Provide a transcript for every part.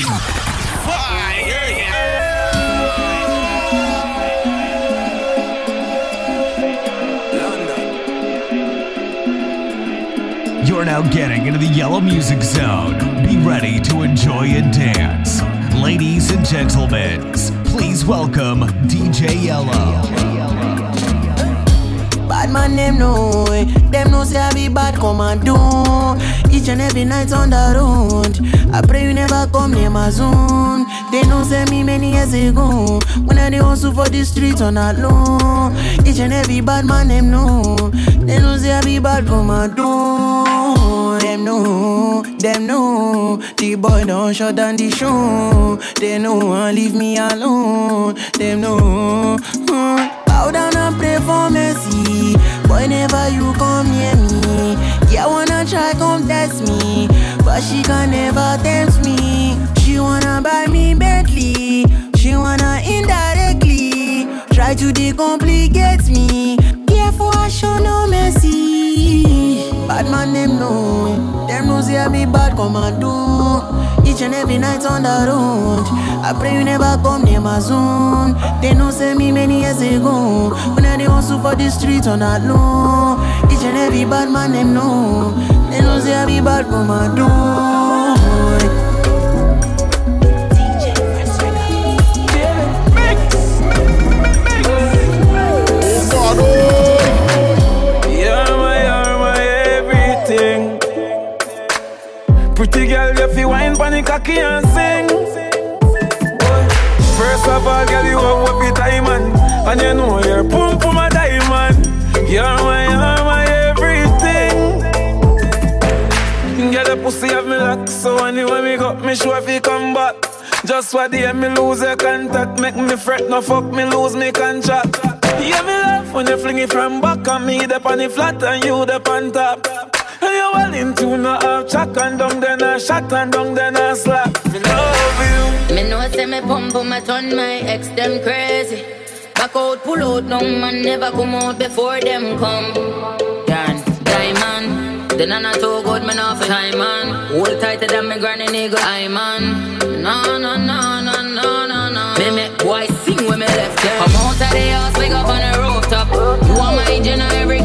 You're now getting into the yellow music zone. Be ready to enjoy and dance. Ladies and gentlemen, please welcome DJ Yellow. Bad man, them know. Them know say I be bad, come and do. Each and every night on the road. I pray you never come near my zone. They know say me many years ago. When I dey hustle for the streets on that low. Each and every bad man, them know. They know say I be bad, come and do. Them know, them know. The boy don't shut down the show. They know leave me alone. Them know. mm. Bow down and pray for mercy. Boy, never you come near me. Yeah, wanna try come test me, but she can never tempt me. She wanna buy me Bentley. She wanna indirectly try to decomplicate me. Therefore, I show no mercy. Bad man, them know. Them know say I be bad, do. Each and every night on the road. I pray you never come near my zone. They know send me many years ago. When I dey hustle for the streets on that low. Each and every bad man, them know. They know say I be bad, come and do. You're Pretty girl, you feel wine pon cocky and sing. First of all, girl, you have what your time and you know you're pum pum a diamond. You're my, you're my everything. Get the pussy have me lock, so anyway me got me sure if you come back. Just what day me lose your contact, make me fret, no fuck me lose me contract. Yeah, me love when you fling it from back and me the on the flat and you the on top. You well into no half chuck and down then I shot and down then I slap. Me love you. Me know say me pump on my turn my ex them crazy. Back out, pull out, no man never come out before them come. Dan, diamond. Then I'm not too good, man off time man. Hold tighter than me granny nigga, I man. No, no, no, no, no, no, no. Me make boy sing when me left them. Come out of the house, wake up on the rooftop. You want my engine, every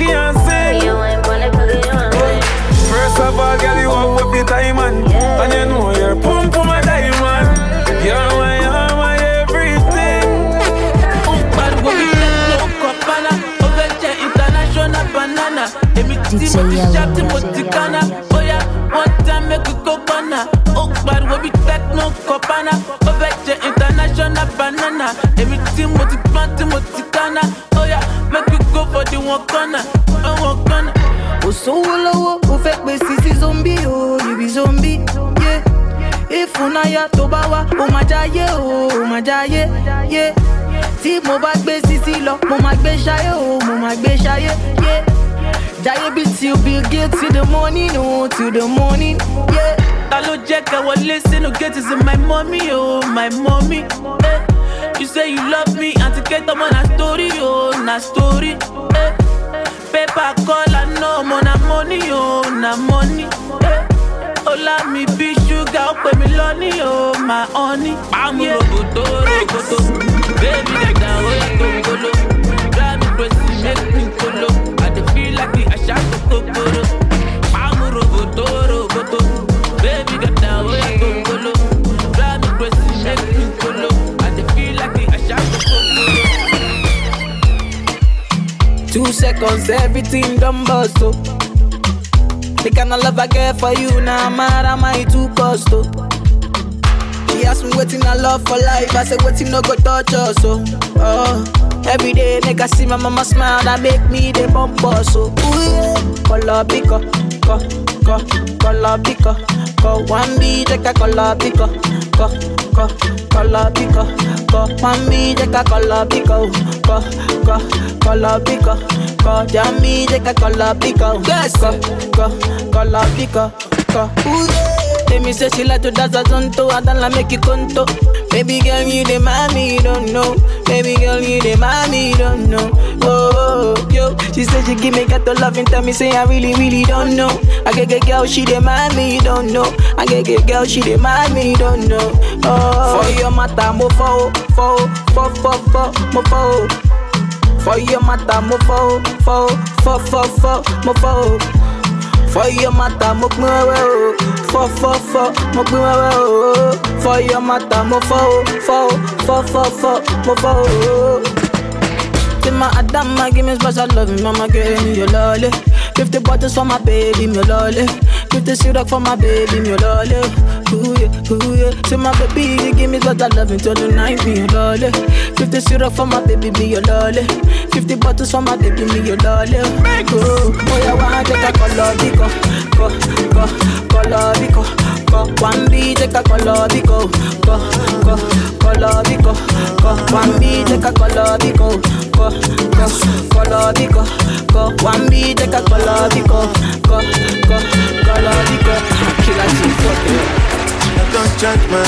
wine pon the cocky and sing. First of all, girl, you have what your time and and you know you're pum pum a diamond. You're my, you're my everything. Bad boy, we let no copana. Overture international banana. Emi ti mo ti sharp ti mo ti kana. One time make we go. Oh, bad boy, we no copana. Overture international banana. Emi ti mo corner. Oh, one corner. Ó sówó lọ́wọ́, ó fẹ́ pé sisi zombie o, you be zombie, yeah. Ìfúnnáyà tó bá wá, ó máa jáyé o, ó máa jáyé, yeah. Tí mo bá gbé sisi lọ, mo máa gbé ṣayé o, mo máa gbé ṣayé, yeah. Jáyé bí till Bill Gates till the morning o, till the morning, yeah. Ta ló jẹ́ ká wọlé sínú gate is my mommy oh my mommy. Eh. You say you love me àti kẹ́tọ́ mọ́ na story oh na story. Paper call I know mo na money oh na money. Eh. Ọlá mi bí ṣúgà ó pè mí lọ́ní my honey. Pàmò roboto roboto, baby dada ó yẹ gbolo. Everything done bust, oh. The kind of love I get for you, now nah, mad I too cost, oh. She asked me waiting I love for life, I said waiting no go touch us, oh. oh. Every day, make I see my mama smile, that make me the bump so oh. ooh yeah. Color pico, co, color pico, co. One B, take a color pico, co, co, color pico, co. One B, take a color pico, co, co, color pico, co. Jammy, take a color pico, yes, color pico, co. Ooh yeah. Tell me say she like to dance a zonto, I don't like make you conto. Baby girl, you the mommy, don't know. Baby girl, you the mommy, don't know. Oh, oh, yo, she said she give me got the love and tell me say I really, really don't know. I get get girl, she the mommy, don't know. I get get girl, she the mommy, don't know. Oh, for your mata, mo fo, fo, fo, fo, fo, mo fo. For your mata, mo fo, fo, fo, fo, fo, mo fo. For your mata, mo pin wewe o. Fo, fo, fo, mo pin wewe o. For your mata, mo fo, fo, fo, fo, fo, mo fo. Say my Adama, give me special love, mama, give me your lolly. Fifty bottles for my baby, me lolly. Fifty syrup for my baby, me lolly. Ooh yeah, ooh yeah. Say my baby, you give me special love until the night, me your lolly. Fifty syrup for my baby, me your lolly. Fifty bottles for my baby, me your lolly. Ooh, oh yeah, one take a color, biko, go, go, color, biko, go. One B take a color, biko, go, go, color, biko, go. One B take a color, biko, go, go, color, biko, go. One B take a color, biko, go, go, color, biko. Killer G, fuck it. I don't charge my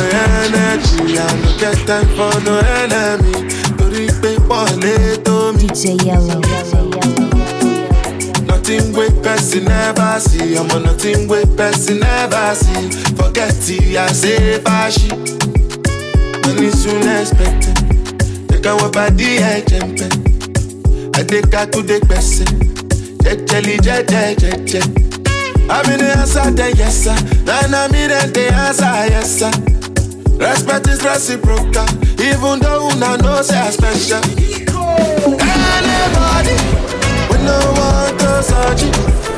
energy. I don't get time for no enemy. Torí pé wọlé tó mi. DJ Yellow. Nothing wey person never see. I'm on nothing wey person never see. Forget it, I say fashi. Money soon expected. Take our body, I jump I take a to the person. Jejeli, jeje, jeje. I'm in the answer, then yes, sir. Then I'm in the answer, yes, sir. Respect is reciprocal, even though una know say I special. Anybody, we no want to search it.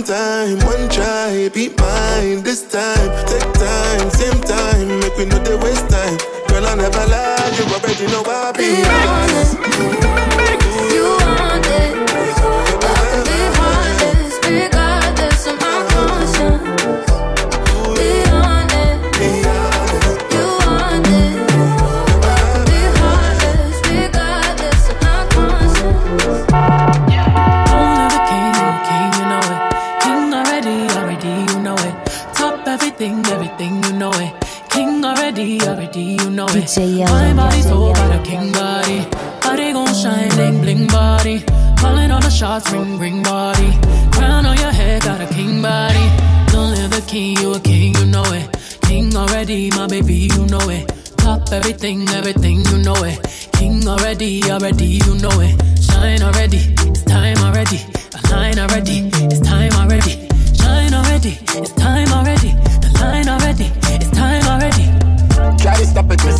One time, one try, be mine this time. Take time, same time, make we know they waste time. Girl, I never lie, you already know I be Be honest,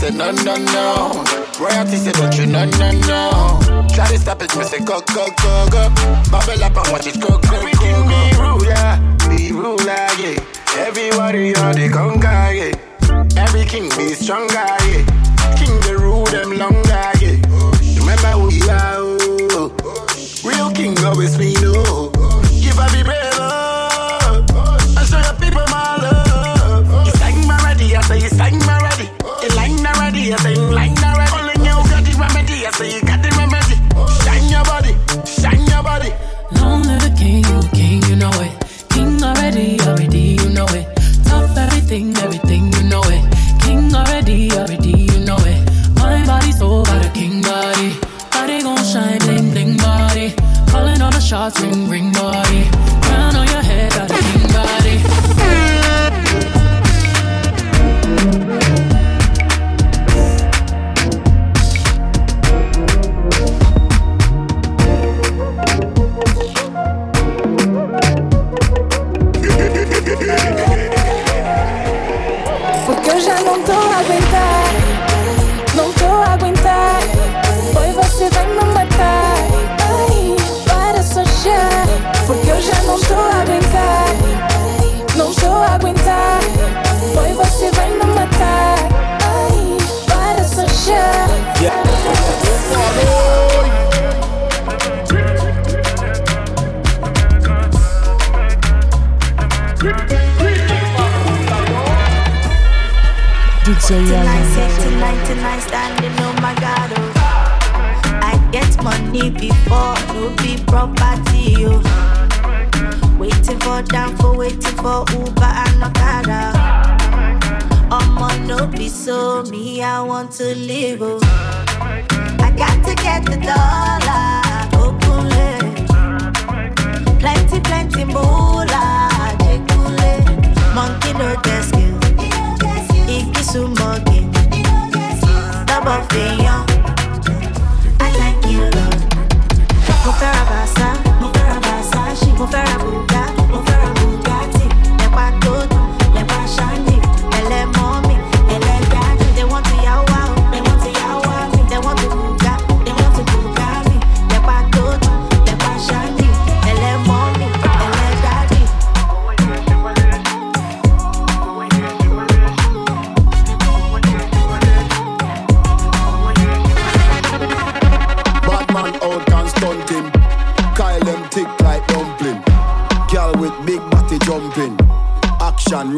to stop it, me say no, no, no. Royalty say don't you, no, no, no. Try to stop it, me say go, go, go, go. Bubble up and watch it go, go, go, go. be ruler, be ruler, yeah. Everybody on the conga, yeah. Every king be stronger, yeah. King the rule them longer, yeah. Remember who we are, oh. Real king always we know. Shots, ring, ring body.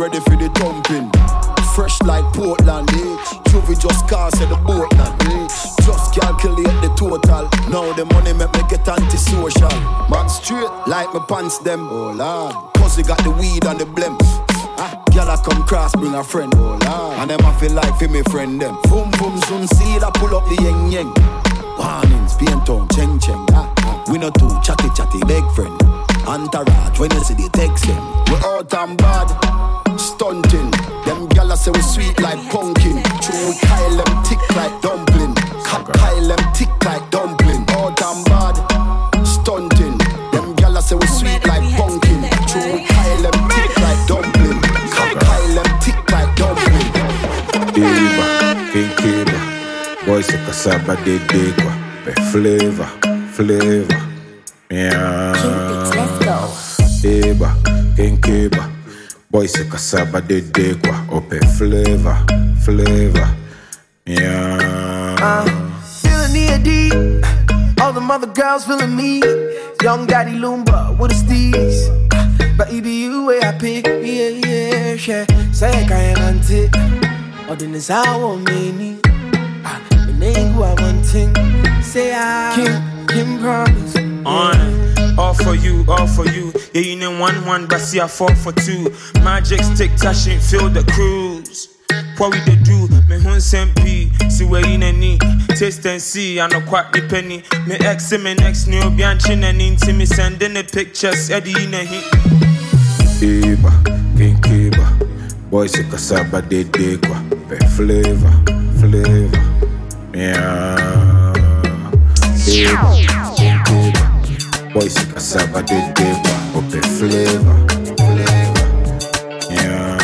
Ready for the thumping. Fresh like Portland, eh? Juvie just cast at the boat land, eh? Just calculate the total. Now the money make me get antisocial. Man straight like my pants them. Oh lord. Cause they got the weed and the blem. Ah, girl I come cross, bring a friend. Oh lord. And them I feel like for me friend them. Boom boom soon see I pull up the yeng yeng. Warnings, paint on, cheng cheng. Ah, ah. We not too chatty chatty, big friend. Entourage, when you see the text them. We out and bad, stunting. Them gyal say we sweet like pumpkin. True, we Kyle them tick like dumpling. Ka- Kyle them tick like dumpling. Out and bad, stunting. Them gyal say we sweet like pumpkin. True, we Kyle them tick like dumpling. Ka- Kyle them tick like dumpling. Iba, kinkiba Boy se kasaba de degwa Pe flavor, flavor Yeah Let's go. Iba, kinkiba Boy se kasaba de degwa Ope flavor, flavor Yeah Uh, feeling the deep. All the mother girls feeling me. Young daddy Loomba with a steez. But it be you where I pick. Yeah, yeah, yeah. Say I can't auntie. Or then it's how many. The name who I want ting. Say I. Kim, Kim promise. On, all for you, all for you. Yeah, you know one one, but see I fall for two. Magic stick touching, feel the cruise. What we dey do? Me hun sempi, see where in any. Taste and see, I know quite the penny. Me ex me next new bianchin and into me sending the pictures, Eddie in a hit. Iba, kinkiba Boy se kasaba de degwa Pe flavor, flavor Yeah Iba, kinkiba Boy se kasaba de degwa Ope flavor, flavor. Yeah.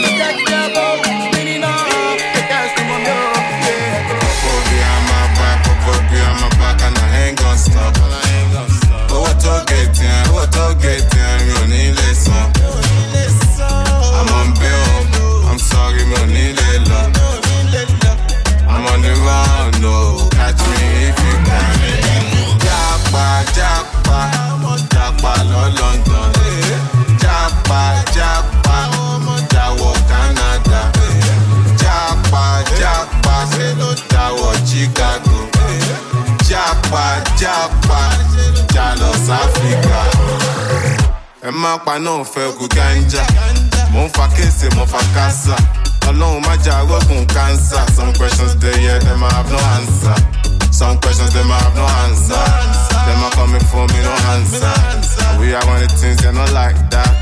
DJ Yellow. Náà fẹ́ kú ganja. Mo ń fa kése, mo fa kásá. Ọlọ́run má jà rọ́gùn cancer. Some questions dey here, them I have no answer. Some questions I have no answer. Them are coming for me, no answer. We are one of the things they not like that.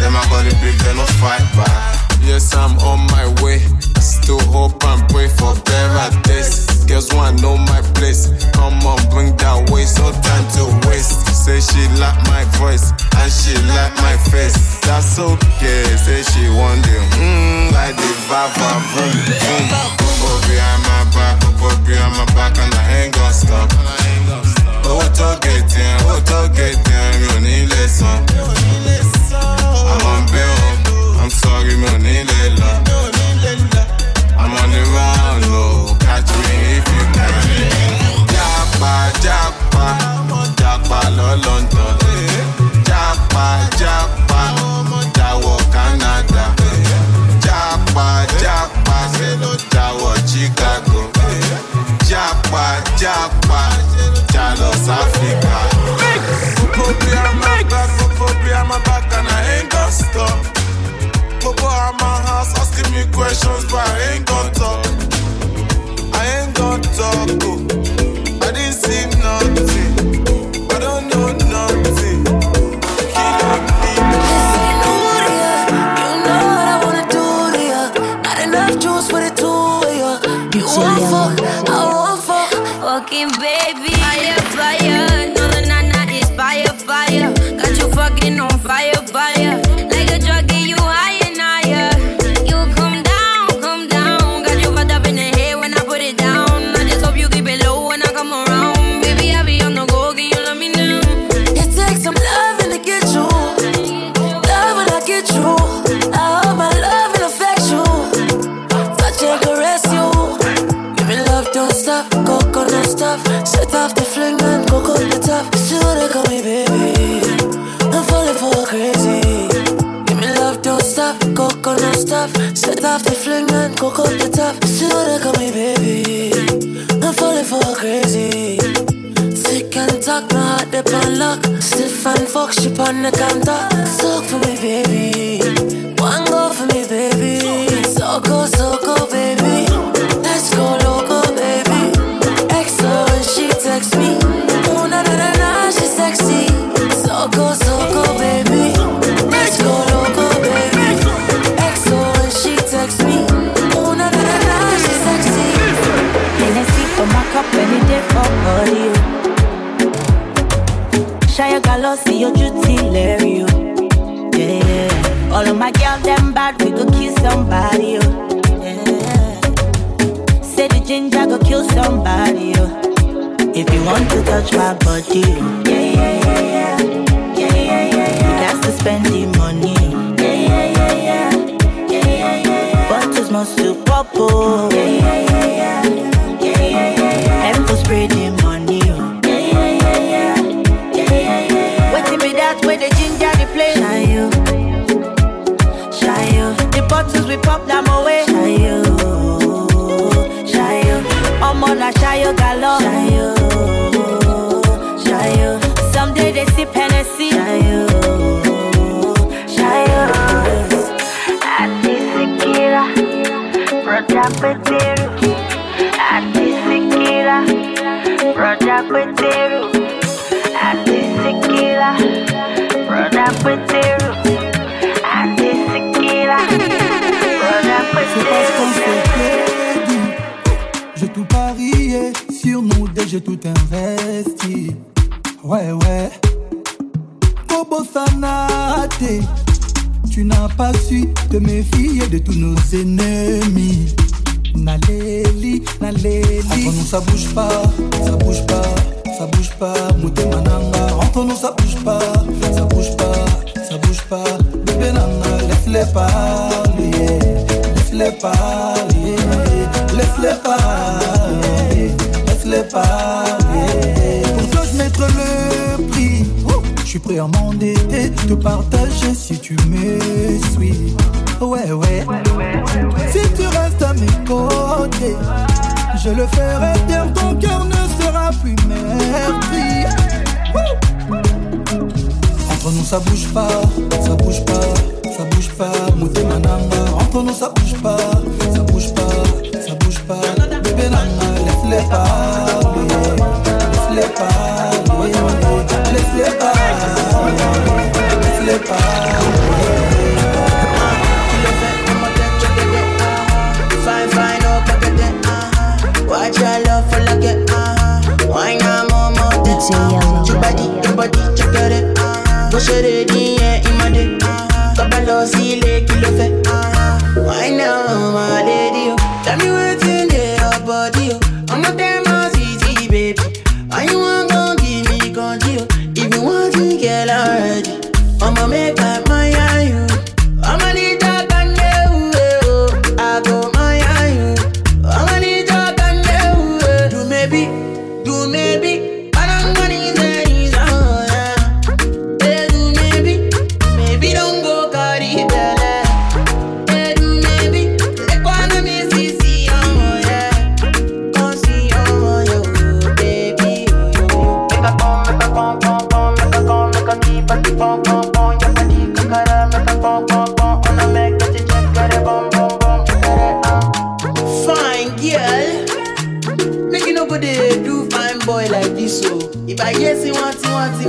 I got the big, they no fight back. Yes, I'm on my way. Still hope and pray for better days. Girls wanna know my place. Come on, bring that waist, no time to waste. Say she like my voice and she like my face. That's okay. Say she want the mmm like the vava vroom mm. vroom. Go behind my back, go behind my back, and I ain't gonna stop. Owó tó gètè, owó tó gètè, mi ò ní lè san. I'm on bill, I'm sorry, mi ò ní lè lọ. I'm on the run, Japa, japa lọ London. Japa, japa, jáwọ́ Canada. Japa, japa, jáwọ́ Chicago. Japa, japa, já Los Africa. On my back, I ain't gonna my house asking me questions, but I ain't gonna talk. I ain't gonna talk. Oh. Stop. Set off the fling and coco the top. What they call me, baby. I'm falling for her crazy. Sick and talk, my heart they on lock. Stiff and fuck, she on the counter. Suck for me, baby. One go for me, baby. So go, so go, baby. Let's go loco, baby. XO when she text me. Body. Shia Galo, see your duty, Larry. Yeah, yeah. All of my girls, them bad, we go kill somebody. Oh. Yeah. Say the ginger go kill somebody. Oh. If you want to touch my body, oh. yeah, yeah, yeah, yeah. Yeah, yeah, got to spend the money. Oh. Yeah, yeah, yeah, yeah. Yeah, yeah, yeah, yeah. Bottles must to pop, oh. yeah, yeah, yeah. Yeah, yeah, we pop them away. J'ai tout investi. Ouais, ouais. Bobo Sanate, tu n'as pas su te méfier de tous nos ennemis. Naleli, Naleli. Entre nous ça bouge pas, ça bouge pas, ça bouge pas. Mouté Mananga, entre nous ça bouge pas, ça bouge pas, ça bouge pas. Bébé Nana, laisse-les parler, laisse-les parler, laisse-les parler, Pour toi je mettrai le prix. Je suis prêt à m'endetter, te partager si tu me suis. Ouais, ouais. Si tu restes à mes côtés, je le ferai taire, ton cœur ne sera plus merdi. Entre nous ça bouge pas, ça bouge pas, ça bouge pas. Mouté entre nous ça bouge pas,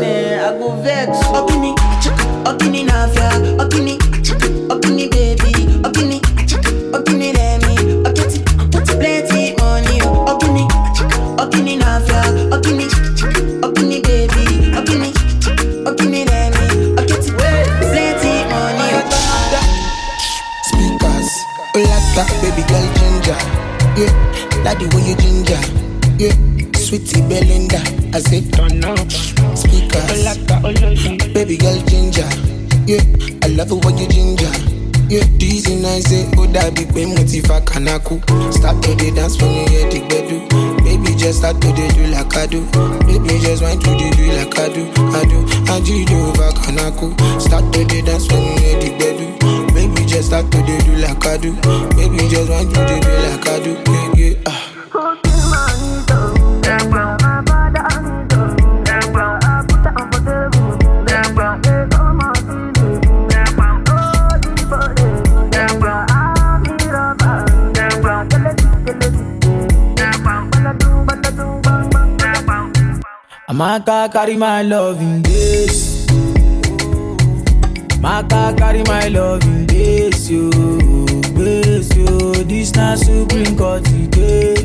I go vex. Okini, okini na fia, kanaku. Start to the dance when you hear the bedu. Baby, just start to the do like I do. Baby, just want to the do like I do. I do, I do the over kanaku. Start to the dance when you hear the bedu. Baby, just start to the do like I do. Baby, just want to the do like I do. Yeah, yeah, ah. Amaka carry my love in this. Maka carry my love in this, yo. This, yo. This na supreme court today.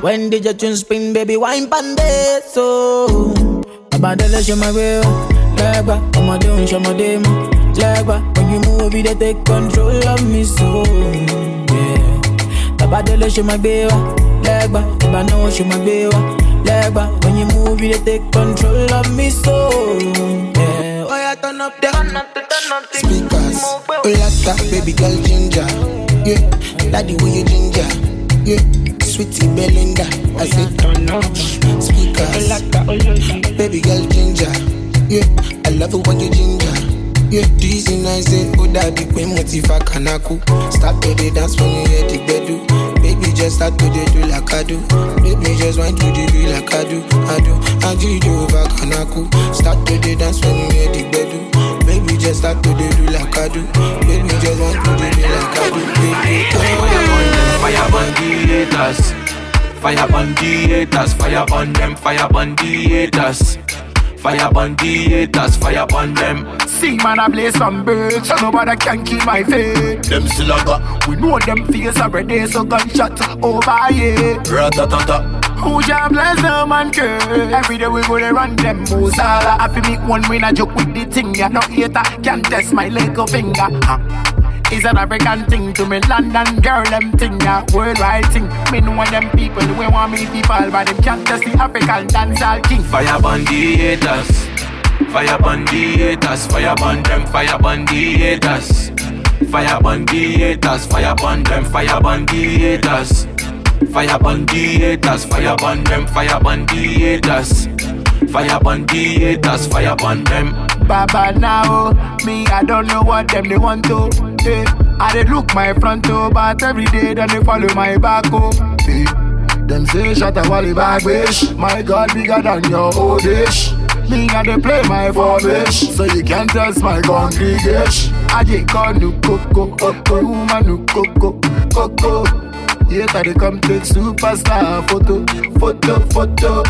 When did your tune spin, baby? Wine pan this, so. Abadele show my way, legba. Ọmọdé ń ṣọmọdé mọ́, legba. When you move, you take control of me, so. Yeah. Tabadele show my way, legba. Ìbànú show my When you move, you take control of me, so. Yeah. Oh, yeah, turn up the Speakers, Olata, oh, baby girl ginger. Yeah, daddy when you ginger. Yeah, sweetie Belinda. I say turn up. Speakers, Oh, yeah, baby girl ginger. Yeah, I love it when you ginger. Yeah, dizzy nice, say, oh, that big pain, motiva kanaku. To the dance when you hear the bedu. Just start to do like I do. Baby, just want to do like I do. I do, I do the over kanaku. Start to the dance when hear the bedu. Baby, just start to do like I do. Baby, just want to do like I do. Baby, Fire burn the haters. Fire burn the haters. Fire burn them. Fire burn the haters. Fire burn the haters. Fire burn them. See man, I play some birds, so nobody can keep my faith. Them still a got. We know them face already, so gunshot over here. Ratatata. Who ya bless them and curse Every day we go to run them moves All I have to make one win a joke with the thing ya No hater can test my little finger huh? It's an African thing to me London girl them thing ya Worldwide thing Me know them people we want me to fall But them can't test the African dancehall king Fire haters. Fire haters. Fire burn them. Fire haters. Fire haters. Fire burn them. Fire haters. Fire haters. Fire burn them. Fire burn the. Fire the haters. Fire on them. Baba now, me I don't know what them they want to. Eh, I they look my front oh, but every day then they follow my back oh. Eh, them say shut a wally bag wish. My God bigger than your old ish. Me and they play my formation, so you can't test my congregation. I just call nu coco, coco, woman nu coco, coco. Here they come take superstar photo, photo, photo.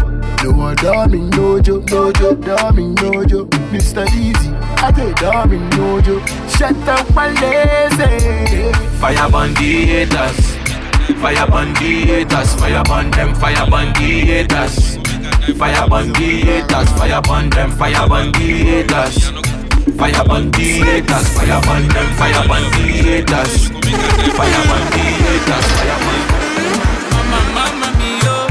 No one dummy, no joke, no joke, dummy, no joke. Mr. Easy, I take dummy, no joke. Shut up, my lazy. Fire banditas, fire banditas, fire band them, fire banditas. Fire banditas, fire band them, fire banditas. Fire banditas, fire band them, fire banditas. Fire banditas, fire banditas. Mama, mama, me, oh.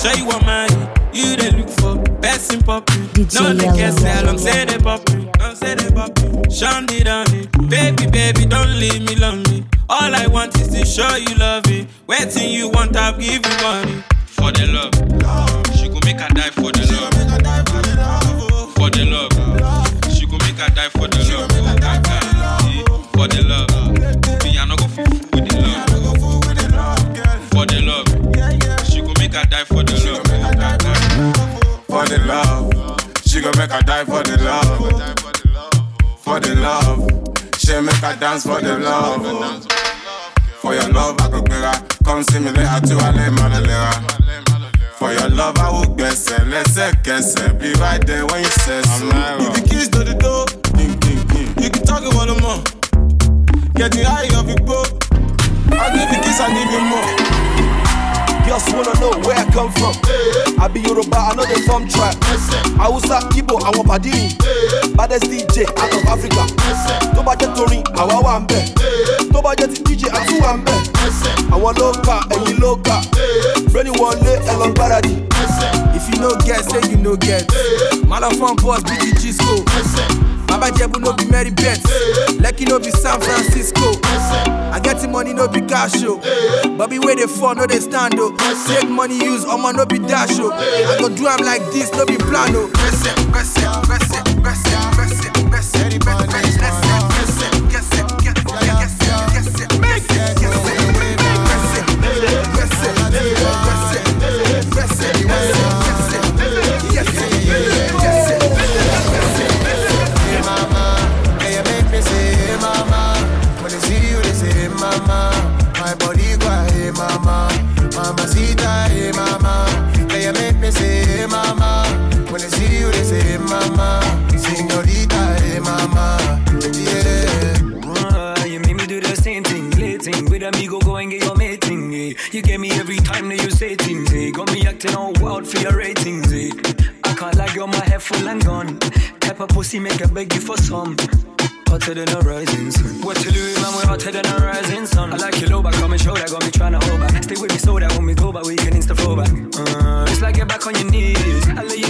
Show you what man, you they look for. Best in poppin'. No, they can say, I don't say they poppin'. Don't say they poppin'. Shandy down it. Baby, baby, don't leave me lonely. All I want is to show you love it. Waiting you want, I'll give you money. For the love. She gon' make her die for the love. She gon' make her die for the love. For the love. Me, I no go fool with the love. For the love. She gon' make her die for the love. For the love, she gon' make her die for the love. For the love, she make her dance for the love. For your love, I go gbera. Come see me later to Ale Malalera. For your love, I will gbẹ̀sẹ̀ lẹ́sẹ̀kẹsẹ̀. Be right there when you say so. If the keys to the door. Can talk about them more. Getting high off your boat. I'll give you kiss, I'll give you more. Girls wanna know where I come from. I be Yoruba, I know they from tribe. Hausa, Igbo, àwọn pàdé mi. Baddest DJ out of Africa. Tó bá jẹ́ torin, àwa wà ń bẹ̀. Tó DJ, àtún wà ń bẹ̀. Àwọn ló kà, ẹ̀yin ló kà. Bẹ́ẹ̀ni wọlé, ẹ lọ gbáradì. If you no get, say you no get. Malafon boss, BGG school. Baba Jebu no be Mary Bet. Lekki no be San Francisco. I get the money, no be cash oh. show. Bobby where they fall, no they stand oh. Take money use, I'ma no be dash oh. I go do am like this, no be plan oh. Of pussy make I beg you for some. Hotter than a rising sun. What you do, man? We're hotter than a rising sun. I like your low back, and show that. Got me tryna hold back. Stay with me so that when we go back, we can insta flow back. Uh, it's like get back on your knees. I let you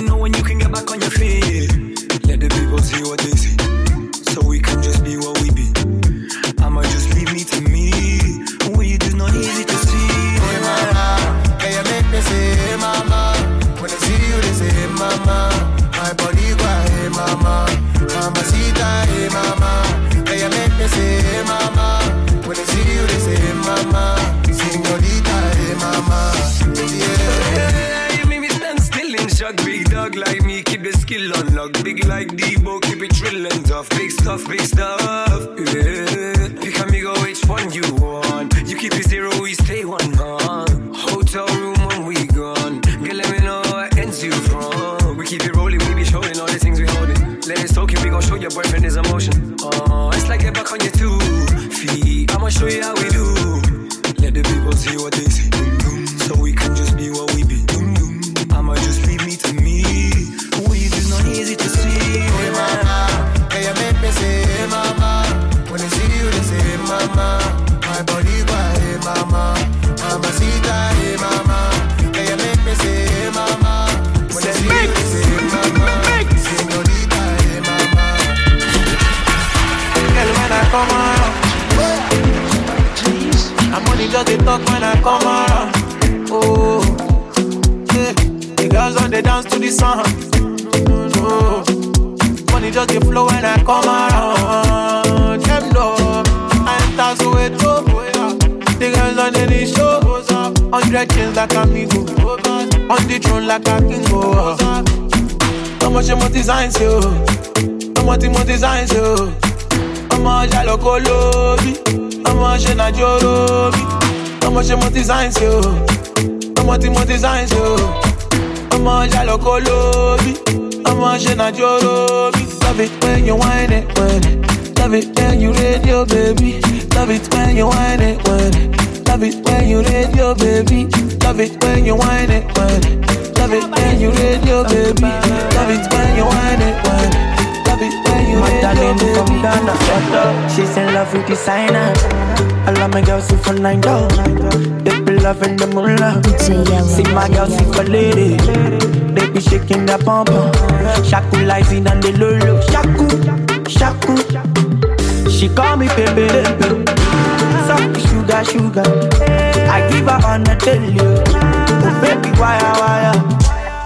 Just a talk when I come around. Oh, yeah. The girls on the dance to the song. Oh, money just the flow when I come around. Them know I enter so it go. The girls on the show. Hundred chains like amigo. On the throne like a king. ọmọ ṣe mo design sí o ọmọ tí mo design sí o ọmọ ṣàlọ́kọ́ lóbi ọmọ ṣe nàjọ́rò bí ọmọ ṣe mo design sí o. Ọmọ tí mo design sí o. Ọmọ ṣàlọ́kọ́ lóbi ọmọ ṣe nàjọ́rò bí. love it when you whine it when it. Love it when you radio baby. Love it when you whine it when it. Love it when you radio baby. Love it when you whine it when love it when you radio baby. Love it when you whine it when love it when you radio baby. from Ghana. She's in love with designer. I love my girls if for nine dollars. They be loving the moolah. See my girls if for lady. They be shaking that pom pom. Shaku lighting and the lolo. Shaku, shaku. She call me baby, baby. Soft sugar, sugar. I give her on the daily. Oh baby, wire, wire.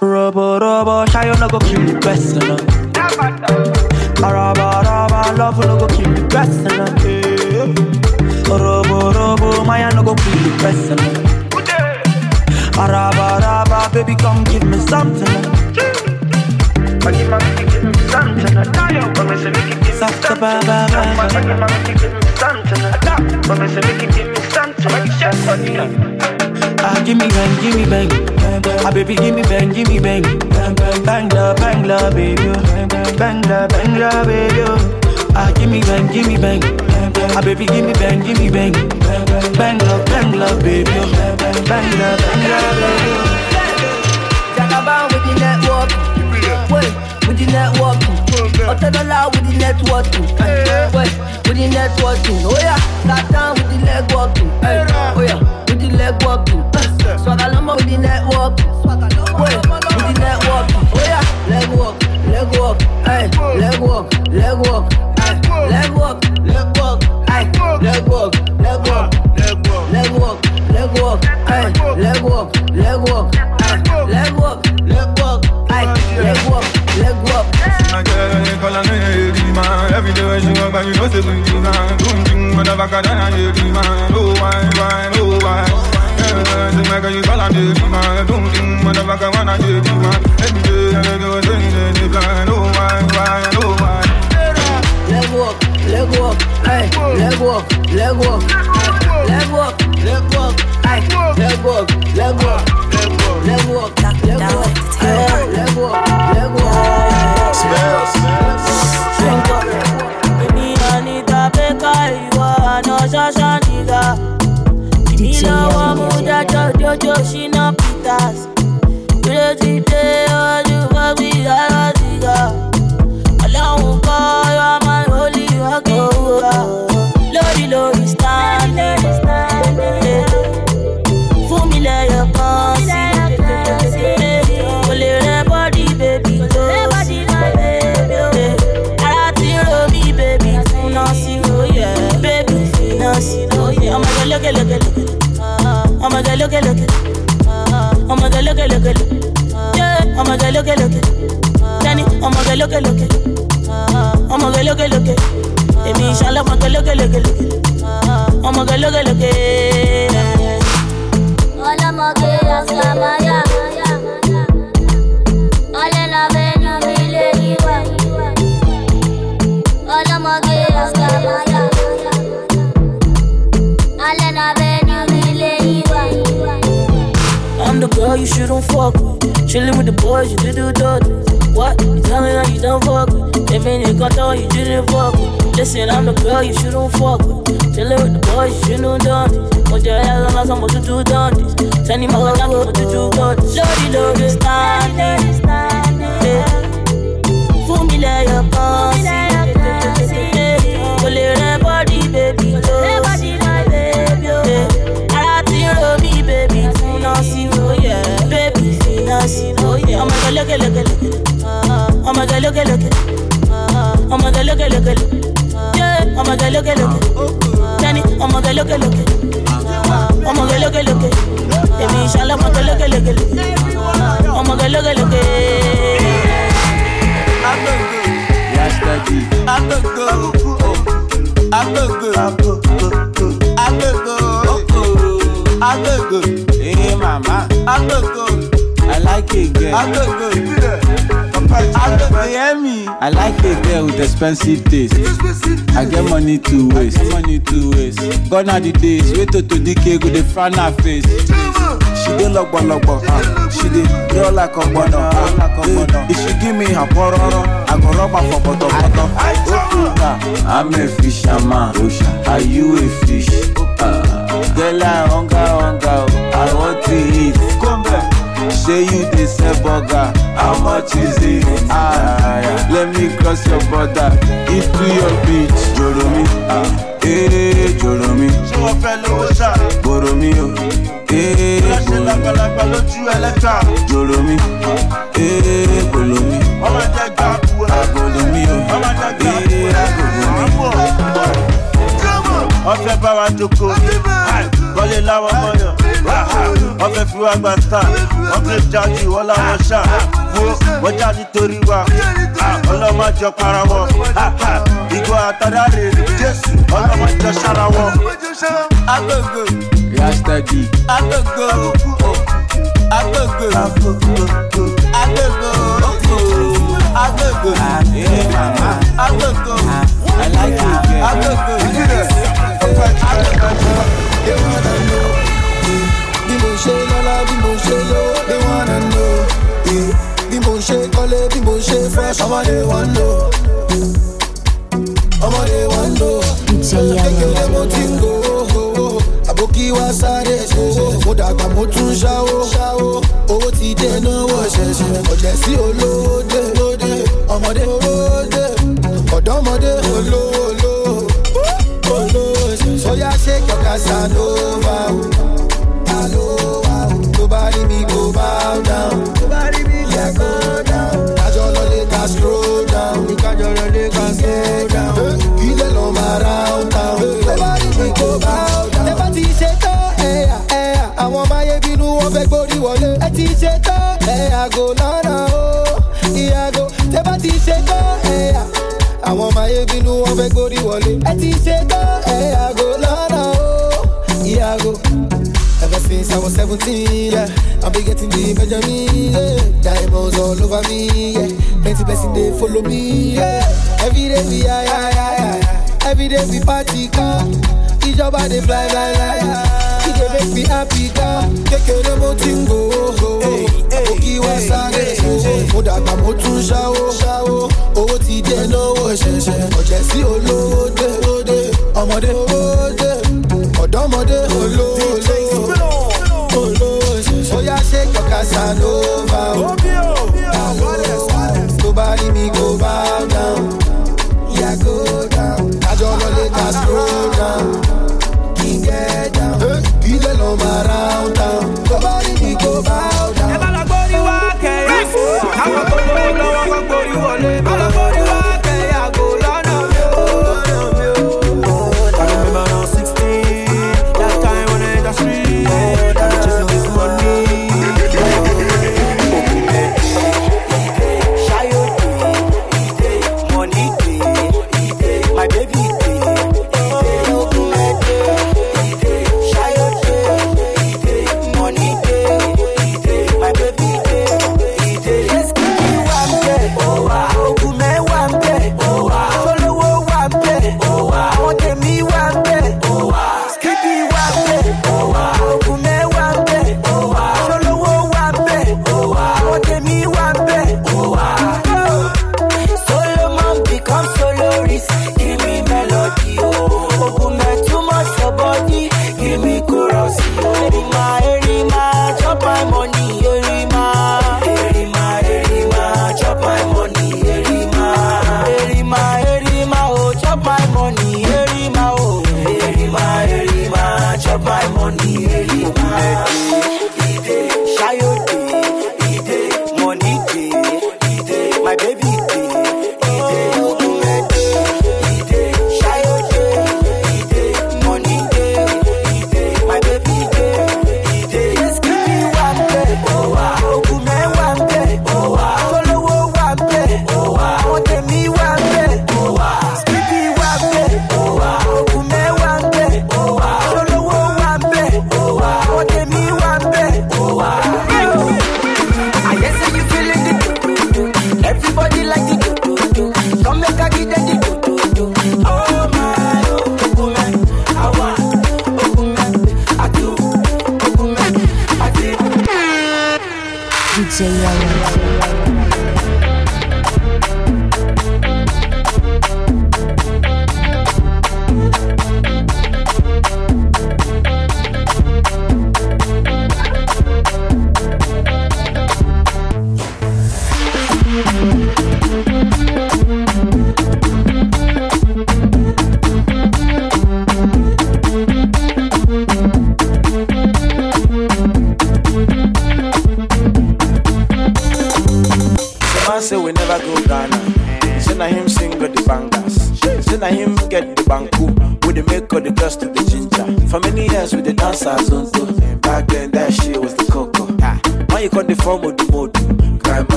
Robo, robo, shy you no go kill the person. Raba, raba, love no go kill the person. eh. Robo, robo, my no go kill the person. Raba, raba, baby, come give me something. Give me something. Ba, ba, ba, Ah, give me bang, give me bang. Ah, baby, give me bang, give me bang. Bang la, bang la, baby. Bang la, bang la, baby. Ah, give me bang, give me bang. Ah, baby, give me bang, give me bang. Bang la, bang la, baby. Bang la, bang la, baby. Jagaban with the network. Wait, with the network. Otedola with the network. With the networking. Oh yeah, start down with the leg walking. Oh yeah, with the leg walking. Swagaloma with the network. Wait, with the network. Oh yeah, leg walk, leg walk. Hey, leg walk, leg walk. Hey, leg walk, leg walk. Hey, leg walk, leg walk. Leg walk, leg walk. Hey, leg walk, leg walk. Hey, leg walk, leg walk. Hey, leg walk, leg walk. My girl, they call me a man. Every day when she walk by, you know say we man. Doing things motherfucker than a lady man. Oh why, why, oh why. Yeah, she make you call her lady man. Doing things motherfucker wanna lady man. Every day I go say they plan. Oh why, why, oh why. Leg walk, leg walk, ay, leg walk, leg walk, ay, leg walk, leg walk, ay, leg walk, leg walk, leg walk, leg walk, leg walk, ay, leg walk, leg walk. Smells. Drink Sí. Bèbí fún náà sí. Ọmọge lókè lókè lókè. Ọmọge lókè lókè. Ọmọge lókè lókè lókè. Yeah, Ọmọge lókè lókè. Tẹ́ni ọmọge lókè lókè. Ọmọge lókè lókè. Èmi ìṣàlẹ̀ ọmọge lókè lókè lókè. Ọmọge lókè lókè. Ọlọ́mọge àṣàmáyà. Ọlẹ́nà you shouldn't fuck with. Chillin' with the boys, you do do dirty. What? You tell me you don't fuck with. If any got you didn't fuck with. Listen, I'm the girl you shouldn't fuck with. Chillin' with the boys, you shouldn't done this. Put your head on some to do done this. Send him out like what to do this. Lordy, lordy, standing. Yeah. Fún mi lẹ́yọ̀ fún náà sí. Ọmọge lókè lókè lókè. Ọmọge lókè lókè. Ọmọge lókè lókè lókè. Yeah. Ọmọge lókè lókè. Tẹ́ni ọmọge lókè lókè. Ọmọge lókè lókè. Èmi ìṣàlẹ̀ ọmọge lókè lókè lókè. Ọmọge lókè lókè. Yesterday. Agogo. Agogo. Agogo. Agogo. Hey mama. Agogo. I like it girl. I don't dey hear me. I like a girl with expensive taste. I get money to waste. Money to waste. Gone are the days. Wait till to decay go dey frown her face. She dey lọgbọlọgbọ, ah. she dey draw like ọgbọnọ. ah. If she give me her pororo, I go rub her for bọtọbọtọ. Okuta, I'm a fisherman. Are you a fish? Ah. Girl, I hunger, hunger, oh. I want to eat. Come back. Say you dey sell burger, how much is it? Ah, yeah. Let me cross your border, into your beach, Joromi. Ah, eh, Joromi. Ṣé wọ́n fẹ́ lówó ṣá? Boromi o, eh, Ṣé lágbàlagbà lójú ẹlẹ́ta? Joromi, eh, Bolomi. Ọmọ jẹ́ gbà kú ẹ. Agolomi o, Ọmọ jẹ́ gbà kú eh, ẹ. Agolomi. Wọ́n fẹ́ bá wa jókòó. Bọ́lé láwọn mọ̀yàn. Wọ́n fẹ́ fi wá gba star. Wọ́n fẹ́ jáde wọ́n láwọn ṣá. Wo wọ́n já nítorí wa. Ọlọ́mọ jọ para wọn. Ìgò àtàdá rè Jésù. Ọlọ́mọ jọ ṣára wọn. Agogo, Rastadi. Agogo, oh. Agogo, Agogo, Agogo, Agogo, mama. Agogo, I wanna know. Bí mo ṣe lọ́lá bí mo they wanna know. Yeah. bí mo ṣe kọ́lé bí mo ṣe fresh ọmọdé wọn lò. Ọmọdé wọn lò. Kékeré mo ti ń gbowó àbókí wá sáré ṣẹṣẹ mo dàgbà mo tún ṣáwó. Owó ti dé náwó ṣẹṣẹ. Ọ̀jẹ̀ sí olóde lóde ọmọdé olóde. Ọ̀dọ́mọdé olówó olówó ṣẹṣẹ ó yá ṣe kọ̀ọ̀kan sanova o. Nobody me go bow down. Nobody me yeah, go down. Kájọlọ lè ka slow down. Kájọlọ lè ka slow down. Ilé lọ máa round town. Nobody me go bow down. Ẹ bá ti ṣe tán ẹ̀yà ẹ̀yà. Àwọn ọmọ ayé bínú wọn fẹ́ gbórí wọlé. Ẹ ti ṣe tán ẹ̀yà gò lọ́nà o. Ìyàgò tẹ bá ti ṣe tán ẹ̀yà. Ah. Àwọn ọmọ ayé bínú wọn fẹ́ gbórí wọlé. Ẹ ti ṣe tán 17, yeah, I've been getting the Benjamin, yeah. Diamonds all over me, yeah. Plenty blessing they follow me, yeah. Every day we high, high, high, high. Every day we party, car. Ìjọba dey fly, fly, fly. It dey make me happy, car. Kékeré mo ti ń go, go. Òkì wá sáré, oh. mo dàgbà mo tún ṣáwó. Owó ti dé náwó ṣẹ̀ṣẹ̀. Ọ̀jẹ̀ sí olówó dé, dé. Ọmọdé owó dé. Ọ̀dọ́mọdé kọ̀ọ̀kan sanova